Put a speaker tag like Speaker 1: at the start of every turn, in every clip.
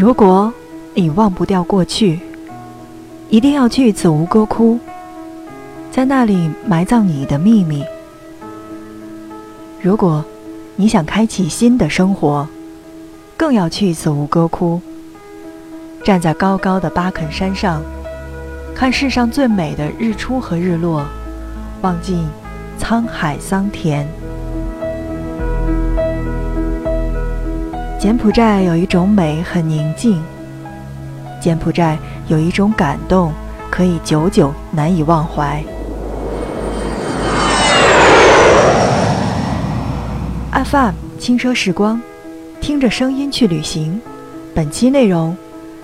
Speaker 1: 如果你忘不掉过去，一定要去子吴哥窟，在那里埋葬你的秘密。如果你想开启新的生活，更要去子吴哥窟。站在高高的巴肯山上，看世上最美的日出和日落，望尽沧海桑田。柬埔寨有一种美，很宁静。柬埔寨有一种感动，可以久久难以忘怀。FM 轻奢时光，听着声音去旅行。本期内容，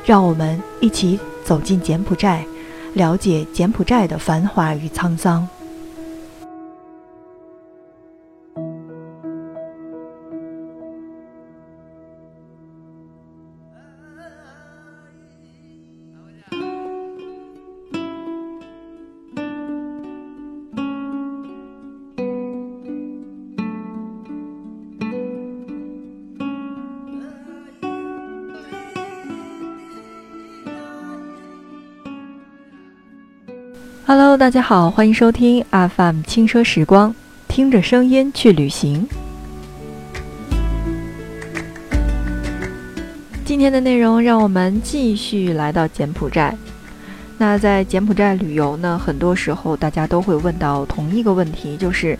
Speaker 1: 让我们一起走进柬埔寨，了解柬埔寨的繁华与沧桑。Hello，大家好，欢迎收听 FM 轻奢时光，听着声音去旅行。今天的内容，让我们继续来到柬埔寨。那在柬埔寨旅游呢，很多时候大家都会问到同一个问题，就是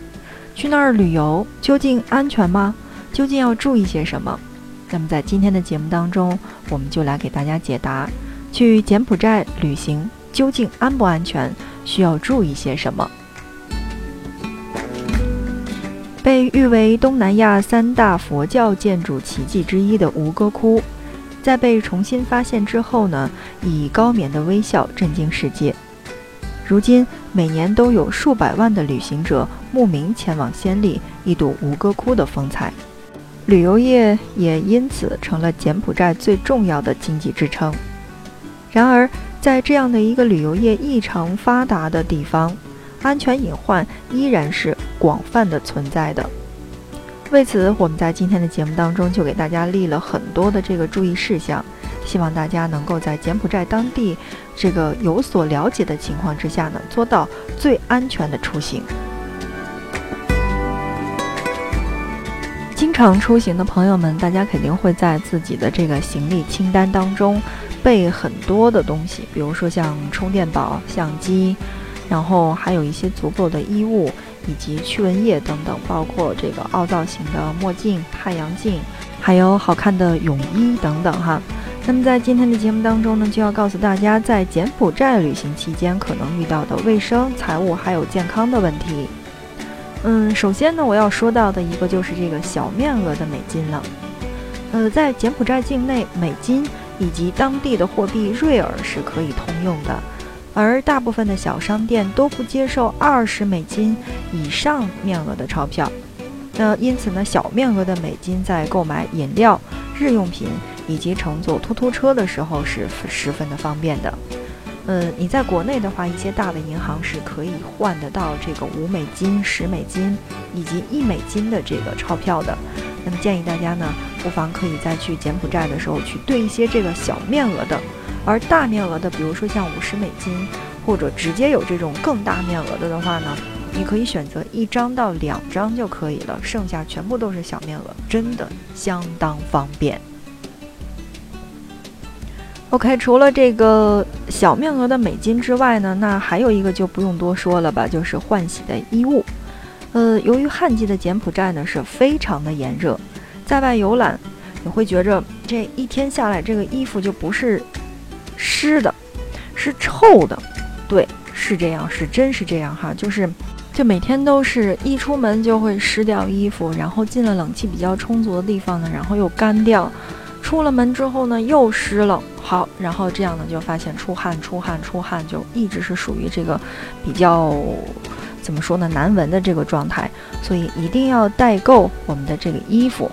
Speaker 1: 去那儿旅游究竟安全吗？究竟要注意些什么？那么在今天的节目当中，我们就来给大家解答：去柬埔寨旅行究竟安不安全？需要注意些什么？被誉为东南亚三大佛教建筑奇迹之一的吴哥窟，在被重新发现之后呢，以高棉的微笑震惊世界。如今，每年都有数百万的旅行者慕名前往先历一睹吴哥窟的风采，旅游业也因此成了柬埔寨最重要的经济支撑。然而，在这样的一个旅游业异常发达的地方，安全隐患依然是广泛的存在的。为此，我们在今天的节目当中就给大家立了很多的这个注意事项，希望大家能够在柬埔寨当地这个有所了解的情况之下呢，做到最安全的出行。经常出行的朋友们，大家肯定会在自己的这个行李清单当中。备很多的东西，比如说像充电宝、相机，然后还有一些足够的衣物以及驱蚊液等等，包括这个凹造型的墨镜、太阳镜，还有好看的泳衣等等哈。那么在今天的节目当中呢，就要告诉大家，在柬埔寨旅行期间可能遇到的卫生、财务还有健康的问题。嗯，首先呢，我要说到的一个就是这个小面额的美金了。呃，在柬埔寨境内，美金。以及当地的货币瑞尔是可以通用的，而大部分的小商店都不接受二十美金以上面额的钞票。那因此呢，小面额的美金在购买饮料、日用品以及乘坐突突车的时候是十分的方便的。嗯，你在国内的话，一些大的银行是可以换得到这个五美金、十美金以及一美金的这个钞票的。那么建议大家呢，不妨可以在去柬埔寨的时候去兑一些这个小面额的，而大面额的，比如说像五十美金，或者直接有这种更大面额的的话呢，你可以选择一张到两张就可以了，剩下全部都是小面额，真的相当方便。OK，除了这个小面额的美金之外呢，那还有一个就不用多说了吧，就是换洗的衣物。呃，由于旱季的柬埔寨呢是非常的炎热，在外游览，你会觉着这一天下来，这个衣服就不是湿的，是臭的。对，是这样，是真是这样哈，就是就每天都是一出门就会湿掉衣服，然后进了冷气比较充足的地方呢，然后又干掉，出了门之后呢又湿了。好，然后这样呢就发现出汗、出汗、出汗，就一直是属于这个比较。怎么说呢？难闻的这个状态，所以一定要带够我们的这个衣服。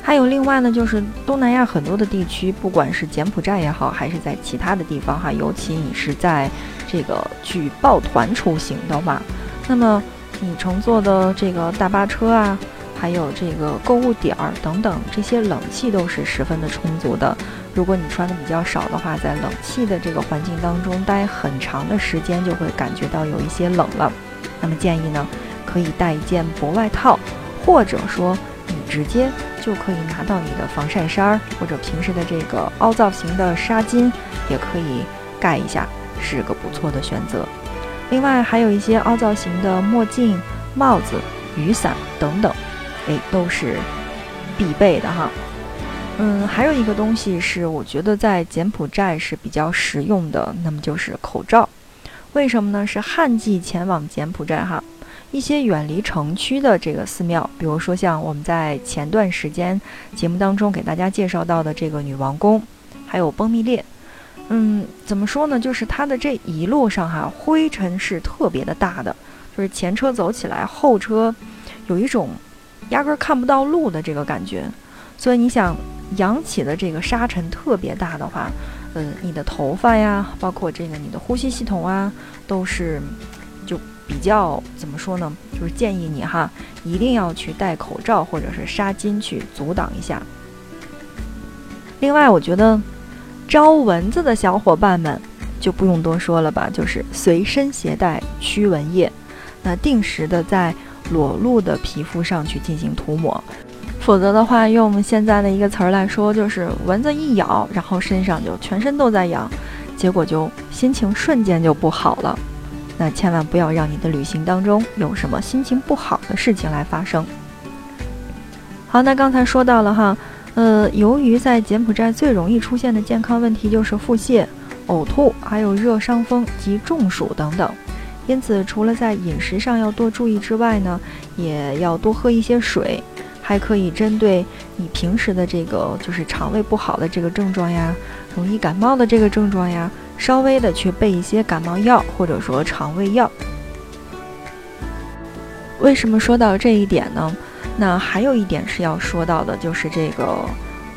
Speaker 1: 还有另外呢，就是东南亚很多的地区，不管是柬埔寨也好，还是在其他的地方哈，尤其你是在这个去抱团出行的话，那么你乘坐的这个大巴车啊，还有这个购物点儿等等，这些冷气都是十分的充足的。如果你穿的比较少的话，在冷气的这个环境当中待很长的时间，就会感觉到有一些冷了。那么建议呢，可以带一件薄外套，或者说你直接就可以拿到你的防晒衫儿，或者平时的这个凹造型的纱巾，也可以盖一下，是个不错的选择。另外还有一些凹造型的墨镜、帽子、雨伞等等，哎，都是必备的哈。嗯，还有一个东西是我觉得在柬埔寨是比较实用的，那么就是口罩。为什么呢？是旱季前往柬埔寨哈，一些远离城区的这个寺庙，比如说像我们在前段时间节目当中给大家介绍到的这个女王宫，还有崩密列。嗯，怎么说呢？就是它的这一路上哈，灰尘是特别的大的，就是前车走起来，后车有一种压根看不到路的这个感觉。所以你想扬起的这个沙尘特别大的话，嗯，你的头发呀，包括这个你的呼吸系统啊，都是就比较怎么说呢？就是建议你哈，一定要去戴口罩或者是纱巾去阻挡一下。另外，我觉得。招蚊子的小伙伴们就不用多说了吧，就是随身携带驱蚊液，那定时的在裸露的皮肤上去进行涂抹，否则的话，用我们现在的一个词儿来说，就是蚊子一咬，然后身上就全身都在痒，结果就心情瞬间就不好了。那千万不要让你的旅行当中有什么心情不好的事情来发生。好，那刚才说到了哈。呃，由于在柬埔寨最容易出现的健康问题就是腹泻、呕吐，还有热伤风及中暑等等，因此除了在饮食上要多注意之外呢，也要多喝一些水，还可以针对你平时的这个就是肠胃不好的这个症状呀，容易感冒的这个症状呀，稍微的去备一些感冒药或者说肠胃药。为什么说到这一点呢？那还有一点是要说到的，就是这个，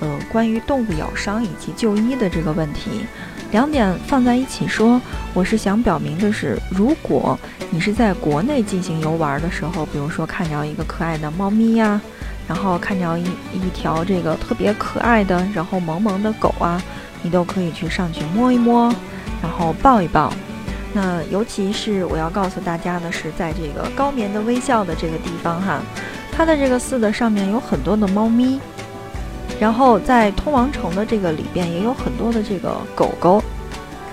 Speaker 1: 呃，关于动物咬伤以及就医的这个问题，两点放在一起说，我是想表明的是，如果你是在国内进行游玩的时候，比如说看着一个可爱的猫咪呀，然后看着一一条这个特别可爱的，然后萌萌的狗啊，你都可以去上去摸一摸，然后抱一抱。那尤其是我要告诉大家的是，在这个高棉的微笑的这个地方哈。它的这个寺的上面有很多的猫咪，然后在通王城的这个里边也有很多的这个狗狗。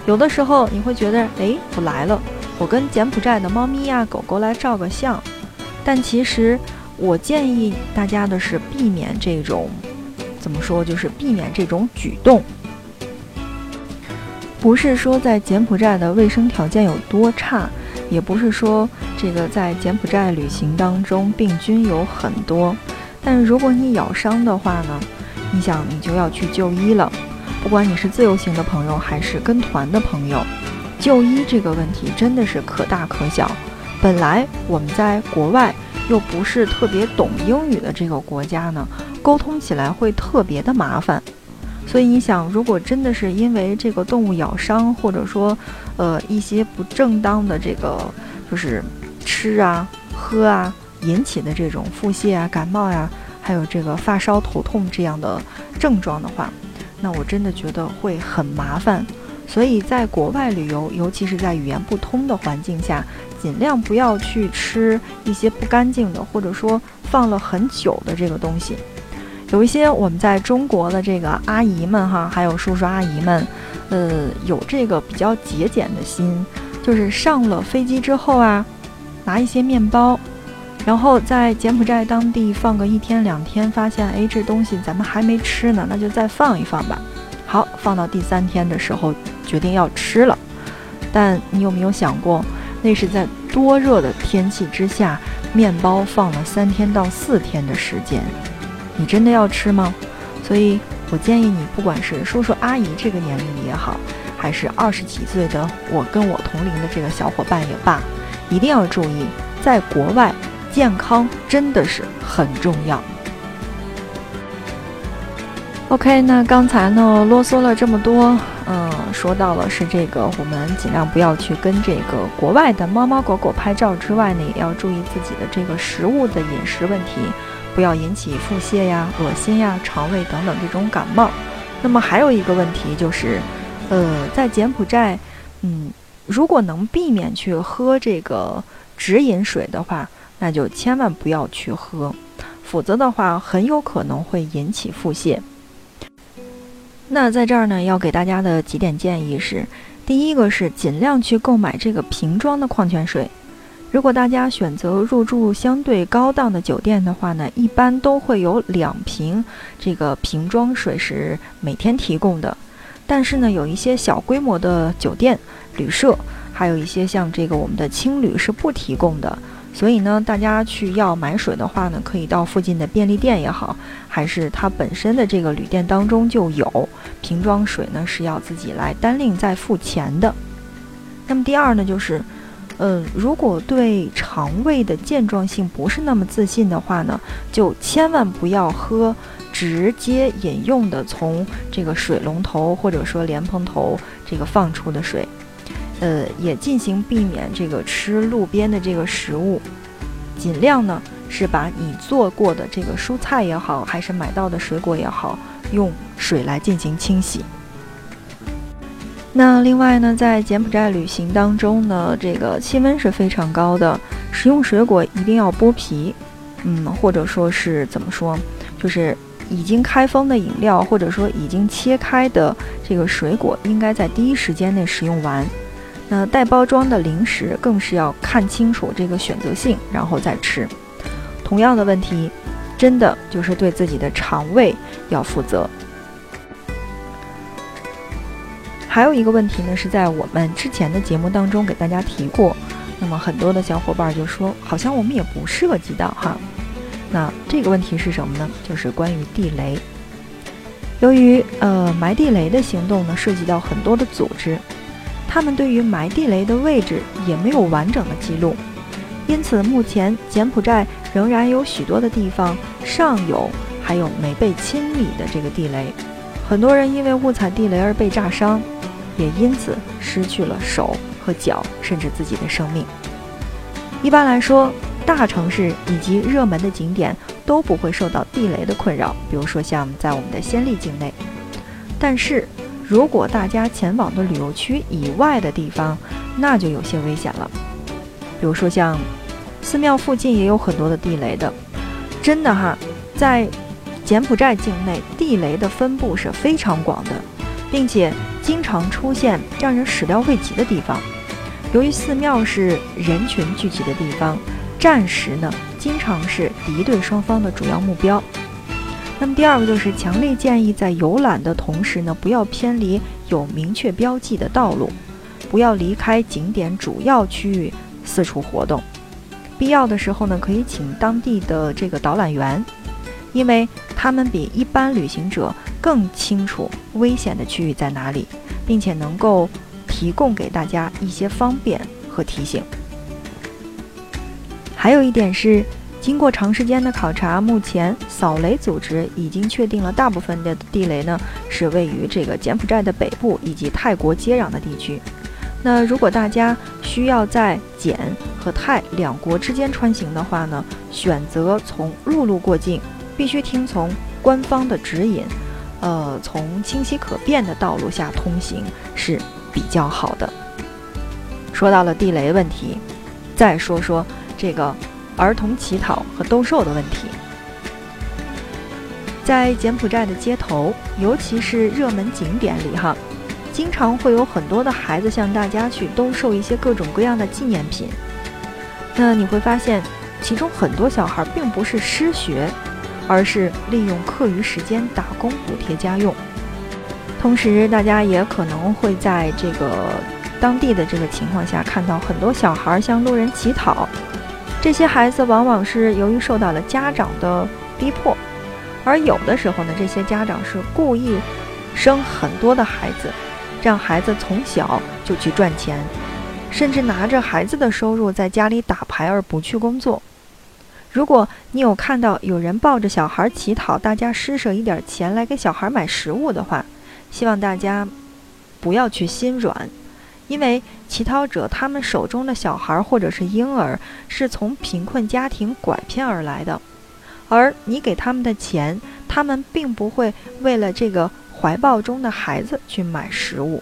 Speaker 1: 有的时候你会觉得，哎，我来了，我跟柬埔寨的猫咪呀、狗狗来照个相。但其实我建议大家的是避免这种，怎么说，就是避免这种举动。不是说在柬埔寨的卫生条件有多差。也不是说这个在柬埔寨旅行当中病菌有很多，但是如果你咬伤的话呢，你想你就要去就医了。不管你是自由行的朋友还是跟团的朋友，就医这个问题真的是可大可小。本来我们在国外又不是特别懂英语的这个国家呢，沟通起来会特别的麻烦。所以你想，如果真的是因为这个动物咬伤，或者说，呃，一些不正当的这个就是吃啊、喝啊引起的这种腹泻啊、感冒呀，还有这个发烧、头痛这样的症状的话，那我真的觉得会很麻烦。所以在国外旅游，尤其是在语言不通的环境下，尽量不要去吃一些不干净的，或者说放了很久的这个东西。有一些我们在中国的这个阿姨们哈，还有叔叔阿姨们，呃，有这个比较节俭的心，就是上了飞机之后啊，拿一些面包，然后在柬埔寨当地放个一天两天，发现哎这东西咱们还没吃呢，那就再放一放吧。好，放到第三天的时候决定要吃了，但你有没有想过，那是在多热的天气之下，面包放了三天到四天的时间。你真的要吃吗？所以我建议你，不管是叔叔阿姨这个年龄也好，还是二十几岁的我跟我同龄的这个小伙伴也罢，一定要注意，在国外健康真的是很重要。OK，那刚才呢啰嗦了这么多，嗯，说到了是这个，我们尽量不要去跟这个国外的猫猫狗狗拍照之外呢，也要注意自己的这个食物的饮食问题。不要引起腹泻呀、恶心呀、肠胃等等这种感冒。那么还有一个问题就是，呃，在柬埔寨，嗯，如果能避免去喝这个直饮水的话，那就千万不要去喝，否则的话很有可能会引起腹泻。那在这儿呢，要给大家的几点建议是：第一个是尽量去购买这个瓶装的矿泉水。如果大家选择入住相对高档的酒店的话呢，一般都会有两瓶这个瓶装水是每天提供的。但是呢，有一些小规模的酒店、旅社，还有一些像这个我们的青旅是不提供的。所以呢，大家去要买水的话呢，可以到附近的便利店也好，还是它本身的这个旅店当中就有瓶装水呢，是要自己来单另再付钱的。那么第二呢，就是。嗯，如果对肠胃的健壮性不是那么自信的话呢，就千万不要喝直接饮用的从这个水龙头或者说莲蓬头这个放出的水。呃，也进行避免这个吃路边的这个食物，尽量呢是把你做过的这个蔬菜也好，还是买到的水果也好，用水来进行清洗。那另外呢，在柬埔寨旅行当中呢，这个气温是非常高的，食用水果一定要剥皮，嗯，或者说是怎么说，就是已经开封的饮料，或者说已经切开的这个水果，应该在第一时间内食用完。那带包装的零食更是要看清楚这个选择性，然后再吃。同样的问题，真的就是对自己的肠胃要负责。还有一个问题呢，是在我们之前的节目当中给大家提过，那么很多的小伙伴就说，好像我们也不涉及到哈。那这个问题是什么呢？就是关于地雷。由于呃埋地雷的行动呢，涉及到很多的组织，他们对于埋地雷的位置也没有完整的记录，因此目前柬埔寨仍然有许多的地方尚有还有没被清理的这个地雷，很多人因为误踩地雷而被炸伤。也因此失去了手和脚，甚至自己的生命。一般来说，大城市以及热门的景点都不会受到地雷的困扰，比如说像在我们的暹粒境内。但是，如果大家前往的旅游区以外的地方，那就有些危险了。比如说像寺庙附近也有很多的地雷的，真的哈，在柬埔寨境内地雷的分布是非常广的，并且。经常出现让人始料未及的地方。由于寺庙是人群聚集的地方，战时呢经常是敌对双方的主要目标。那么第二个就是强烈建议在游览的同时呢，不要偏离有明确标记的道路，不要离开景点主要区域四处活动。必要的时候呢，可以请当地的这个导览员，因为他们比一般旅行者。更清楚危险的区域在哪里，并且能够提供给大家一些方便和提醒。还有一点是，经过长时间的考察，目前扫雷组织已经确定了大部分的地雷呢是位于这个柬埔寨的北部以及泰国接壤的地区。那如果大家需要在柬和泰两国之间穿行的话呢，选择从陆路过境，必须听从官方的指引。呃，从清晰可辨的道路下通行是比较好的。说到了地雷问题，再说说这个儿童乞讨和兜售的问题。在柬埔寨的街头，尤其是热门景点里，哈，经常会有很多的孩子向大家去兜售一些各种各样的纪念品。那你会发现，其中很多小孩并不是失学。而是利用课余时间打工补贴家用，同时大家也可能会在这个当地的这个情况下看到很多小孩向路人乞讨，这些孩子往往是由于受到了家长的逼迫，而有的时候呢，这些家长是故意生很多的孩子，让孩子从小就去赚钱，甚至拿着孩子的收入在家里打牌而不去工作。如果你有看到有人抱着小孩乞讨，大家施舍一点钱来给小孩买食物的话，希望大家不要去心软，因为乞讨者他们手中的小孩或者是婴儿是从贫困家庭拐骗而来的，而你给他们的钱，他们并不会为了这个怀抱中的孩子去买食物。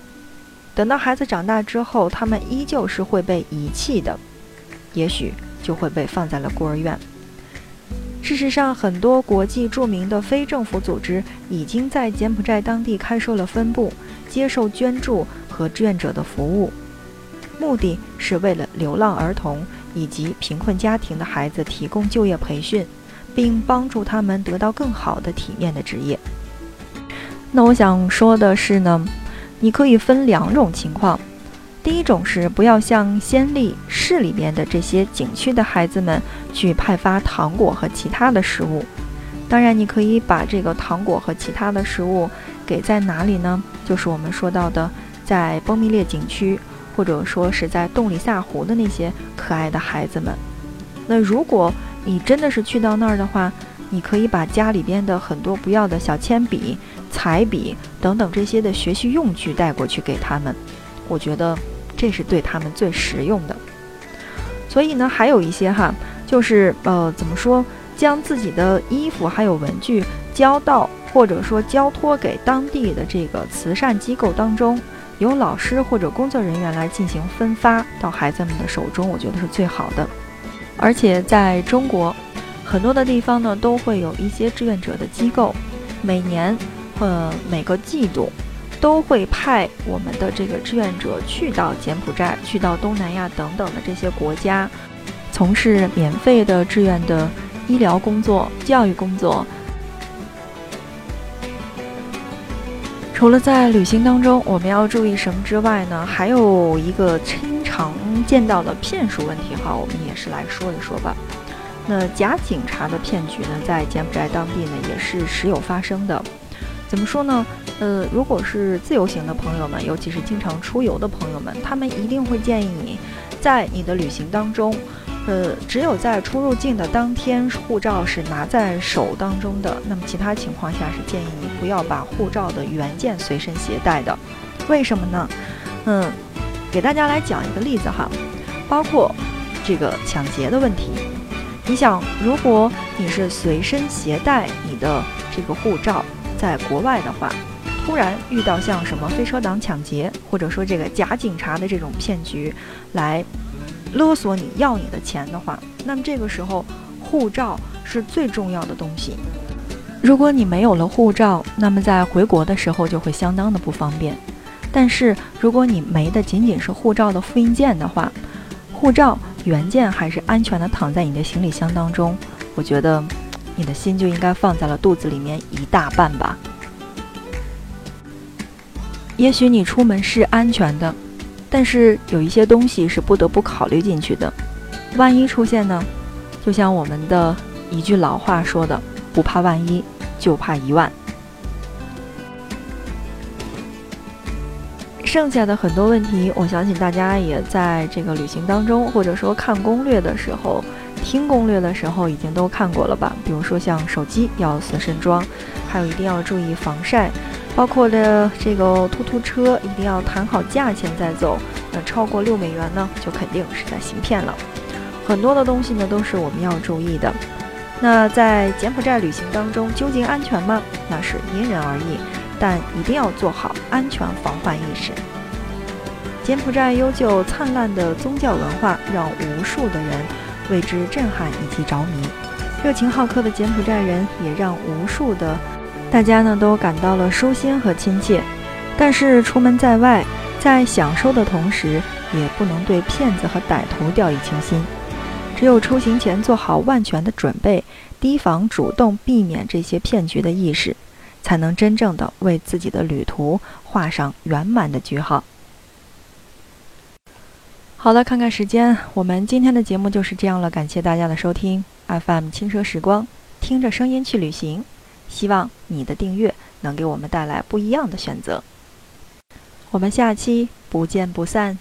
Speaker 1: 等到孩子长大之后，他们依旧是会被遗弃的，也许就会被放在了孤儿院。事实上，很多国际著名的非政府组织已经在柬埔寨当地开设了分部，接受捐助和志愿者的服务，目的是为了流浪儿童以及贫困家庭的孩子提供就业培训，并帮助他们得到更好的体面的职业。那我想说的是呢。你可以分两种情况，第一种是不要像先例市里面的这些景区的孩子们去派发糖果和其他的食物。当然，你可以把这个糖果和其他的食物给在哪里呢？就是我们说到的，在崩密列景区，或者说是在洞里萨湖的那些可爱的孩子们。那如果你真的是去到那儿的话，你可以把家里边的很多不要的小铅笔。彩笔等等这些的学习用具带过去给他们，我觉得这是对他们最实用的。所以呢，还有一些哈，就是呃，怎么说，将自己的衣服还有文具交到或者说交托给当地的这个慈善机构当中，由老师或者工作人员来进行分发到孩子们的手中，我觉得是最好的。而且在中国，很多的地方呢，都会有一些志愿者的机构，每年。呃，每个季度都会派我们的这个志愿者去到柬埔寨、去到东南亚等等的这些国家，从事免费的志愿的医疗工作、教育工作。除了在旅行当中我们要注意什么之外呢？还有一个经常见到的骗术问题哈，我们也是来说一说吧。那假警察的骗局呢，在柬埔寨当地呢也是时有发生的。怎么说呢？呃，如果是自由行的朋友们，尤其是经常出游的朋友们，他们一定会建议你，在你的旅行当中，呃，只有在出入境的当天，护照是拿在手当中的。那么其他情况下是建议你不要把护照的原件随身携带的。为什么呢？嗯，给大家来讲一个例子哈，包括这个抢劫的问题。你想，如果你是随身携带你的这个护照，在国外的话，突然遇到像什么飞车党抢劫，或者说这个假警察的这种骗局，来勒索你要你的钱的话，那么这个时候护照是最重要的东西。如果你没有了护照，那么在回国的时候就会相当的不方便。但是如果你没的仅仅是护照的复印件的话，护照原件还是安全的躺在你的行李箱当中，我觉得。你的心就应该放在了肚子里面一大半吧。也许你出门是安全的，但是有一些东西是不得不考虑进去的。万一出现呢？就像我们的一句老话说的：“不怕万一，就怕一万。”剩下的很多问题，我相信大家也在这个旅行当中，或者说看攻略的时候。听攻略的时候已经都看过了吧？比如说像手机要随身装，还有一定要注意防晒，包括的这个突突车一定要谈好价钱再走。那超过六美元呢，就肯定是在行骗了。很多的东西呢都是我们要注意的。那在柬埔寨旅行当中究竟安全吗？那是因人而异，但一定要做好安全防范意识。柬埔寨悠久灿烂的宗教文化让无数的人。为之震撼以及着迷，热情好客的柬埔寨人也让无数的大家呢都感到了舒心和亲切。但是出门在外，在享受的同时，也不能对骗子和歹徒掉以轻心。只有出行前做好万全的准备，提防主动避免这些骗局的意识，才能真正的为自己的旅途画上圆满的句号。好了，看看时间，我们今天的节目就是这样了。感谢大家的收听，FM 轻奢时光，听着声音去旅行。希望你的订阅能给我们带来不一样的选择。我们下期不见不散。